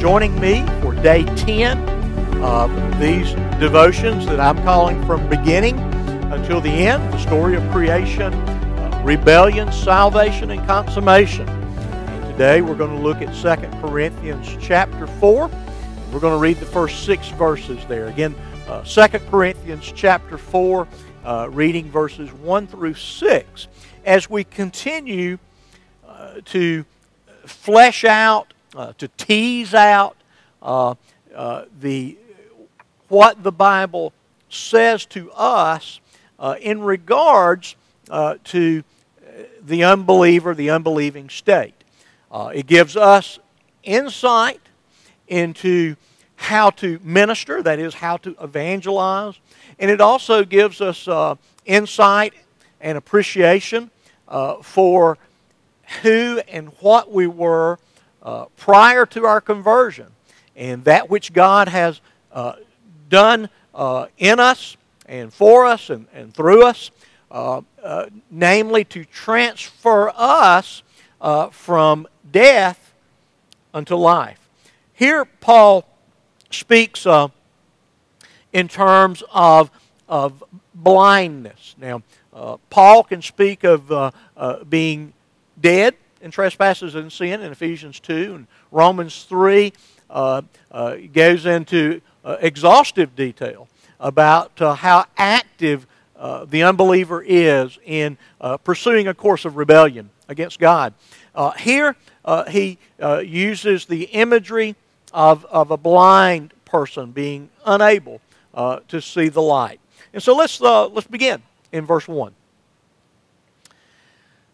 joining me for day 10 of these devotions that I'm calling From Beginning Until the End the story of creation, uh, rebellion, salvation, and consummation. And today we're going to look at 2 Corinthians chapter 4. We're going to read the first six verses there. Again, uh, 2 Corinthians chapter 4, uh, reading verses 1 through 6. As we continue uh, to flesh out, uh, to tease out uh, uh, the what the Bible says to us uh, in regards uh, to the unbeliever, the unbelieving state. Uh, it gives us insight into how to minister, that is, how to evangelize, and it also gives us insight and appreciation for who and what we were uh, prior to our conversion and that which God has uh, done uh, in us and for us and, and through us, uh, uh, namely to transfer us uh, from death unto life. Here, Paul speaks in terms of, of blindness. Now, Paul can speak of being dead in trespasses and sin in Ephesians 2 and Romans 3 uh, uh, goes into uh, exhaustive detail about uh, how active uh, the unbeliever is in uh, pursuing a course of rebellion against God. here, he uses the imagery of, of a blind person being unable to see the light. And so let's, let's begin in verse 1.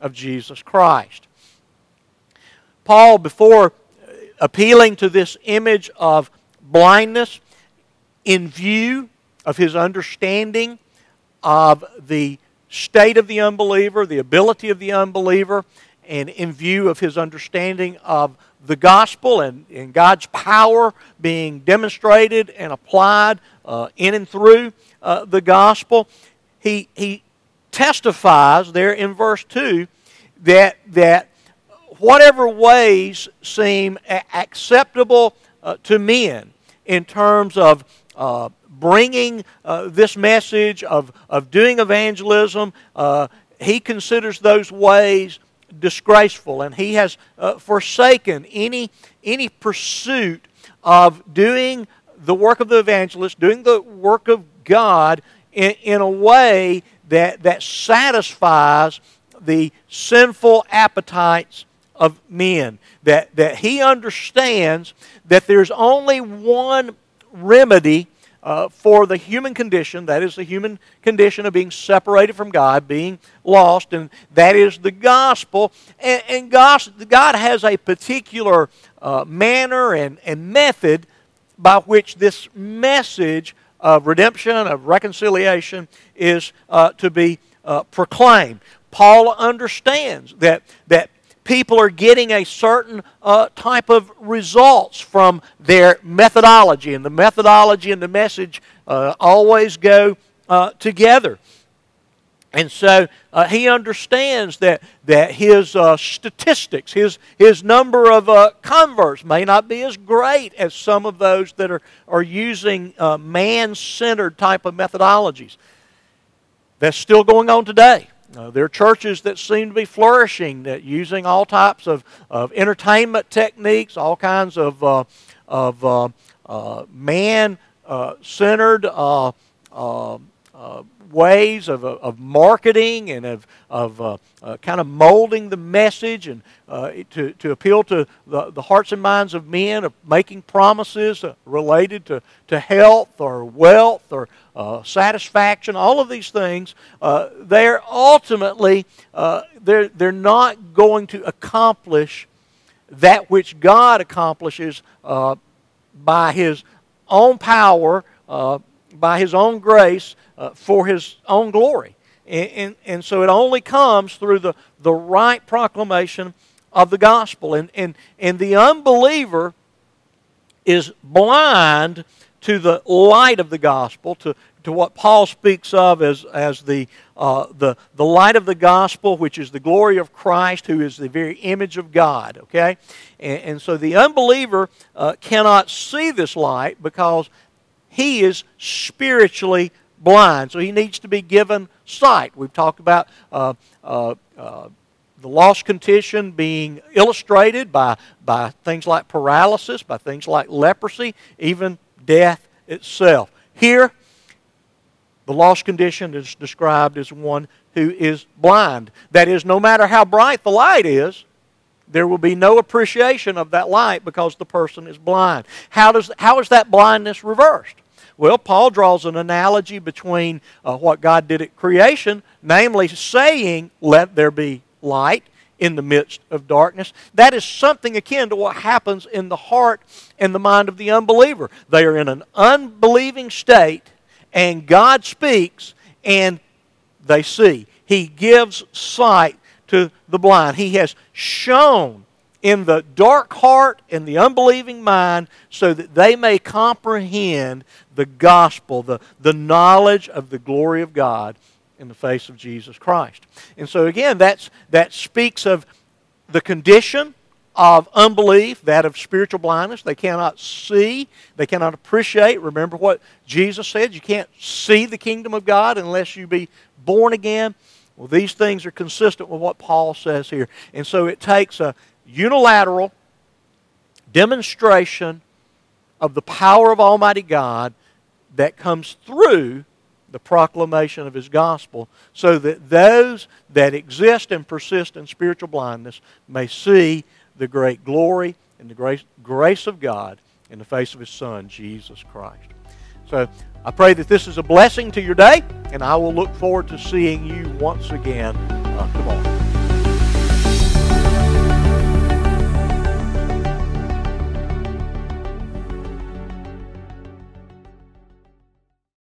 of Jesus Christ. Paul, before appealing to this image of blindness, in view of his understanding of the state of the unbeliever, the ability of the unbeliever, and in view of his understanding of the gospel and, and God's power being demonstrated and applied uh, in and through uh, the gospel, he, he testifies there in verse 2 that, that whatever ways seem acceptable uh, to men in terms of uh, bringing uh, this message, of, of doing evangelism, uh, he considers those ways disgraceful and he has uh, forsaken any, any pursuit of doing the work of the evangelist, doing the work of God in, in a way that, that satisfies the sinful appetites of men. That, that he understands that there's only one remedy uh, for the human condition, that is the human condition of being separated from God, being lost, and that is the gospel. And, and God, God has a particular uh, manner and, and method by which this message of redemption, of reconciliation, is uh, to be uh, proclaimed. Paul understands that, that people are getting a certain uh, type of results from their methodology, and the methodology and the message uh, always go uh, together. And so uh, he understands that, that his uh, statistics, his, his number of uh, converts may not be as great as some of those that are, are using uh, man centered type of methodologies. That's still going on today. Uh, there are churches that seem to be flourishing, that using all types of, of entertainment techniques, all kinds of, uh, of man centered uh, ways of, of marketing and of, of uh, uh, kind of molding the message and uh, to, to appeal to the, the hearts and minds of men, of making promises uh, related to, to health or wealth or uh, satisfaction, all of these things, uh, they're ultimately, they're, they're not going to accomplish that which God accomplishes by His own power, by His own grace, uh, for his own glory. And, and, and, so it only comes through the, the right proclamation of the gospel. And, and, and the unbeliever is blind to the light of the gospel, to, to what Paul speaks of as, as the, uh, the, the light of the gospel, which is the glory of Christ, who is the very image of God. Okay? And, and so the unbeliever uh, cannot see this light because he is spiritually blind, so he needs to be given sight. We've talked about uh, uh, uh, the lost condition being illustrated by, by things like paralysis, by things like leprosy, even death itself. Here, the lost condition is described as one who is blind. That is, no matter how bright the light is, there will be no appreciation of that light because the person is blind. How, does, how is that blindness reversed? Well, Paul draws an analogy between uh, what God did at creation, namely saying, Let there be light in the midst of darkness. That is something akin to what happens in the heart and the mind of the unbeliever. They are in an unbelieving state, and God speaks, and they see. He gives sight to the blind. He has shone in the dark heart and the unbelieving mind so that they may comprehend the gospel, the, the knowledge of the glory of God in the face of Jesus Christ. And so again, that's, that speaks of the condition of unbelief, that of spiritual blindness. They cannot see, they cannot appreciate. Remember what Jesus said you can't see the kingdom of God unless you be born again. Well, these things are consistent with what Paul says here. And so it takes a unilateral demonstration of the power of Almighty God that comes through the proclamation of His gospel so that those that exist and persist in spiritual blindness may see the great glory and the grace, grace of God in the face of His Son, Jesus Christ. So I pray that this is a blessing to your day, and I will look forward to seeing you once again uh, tomorrow.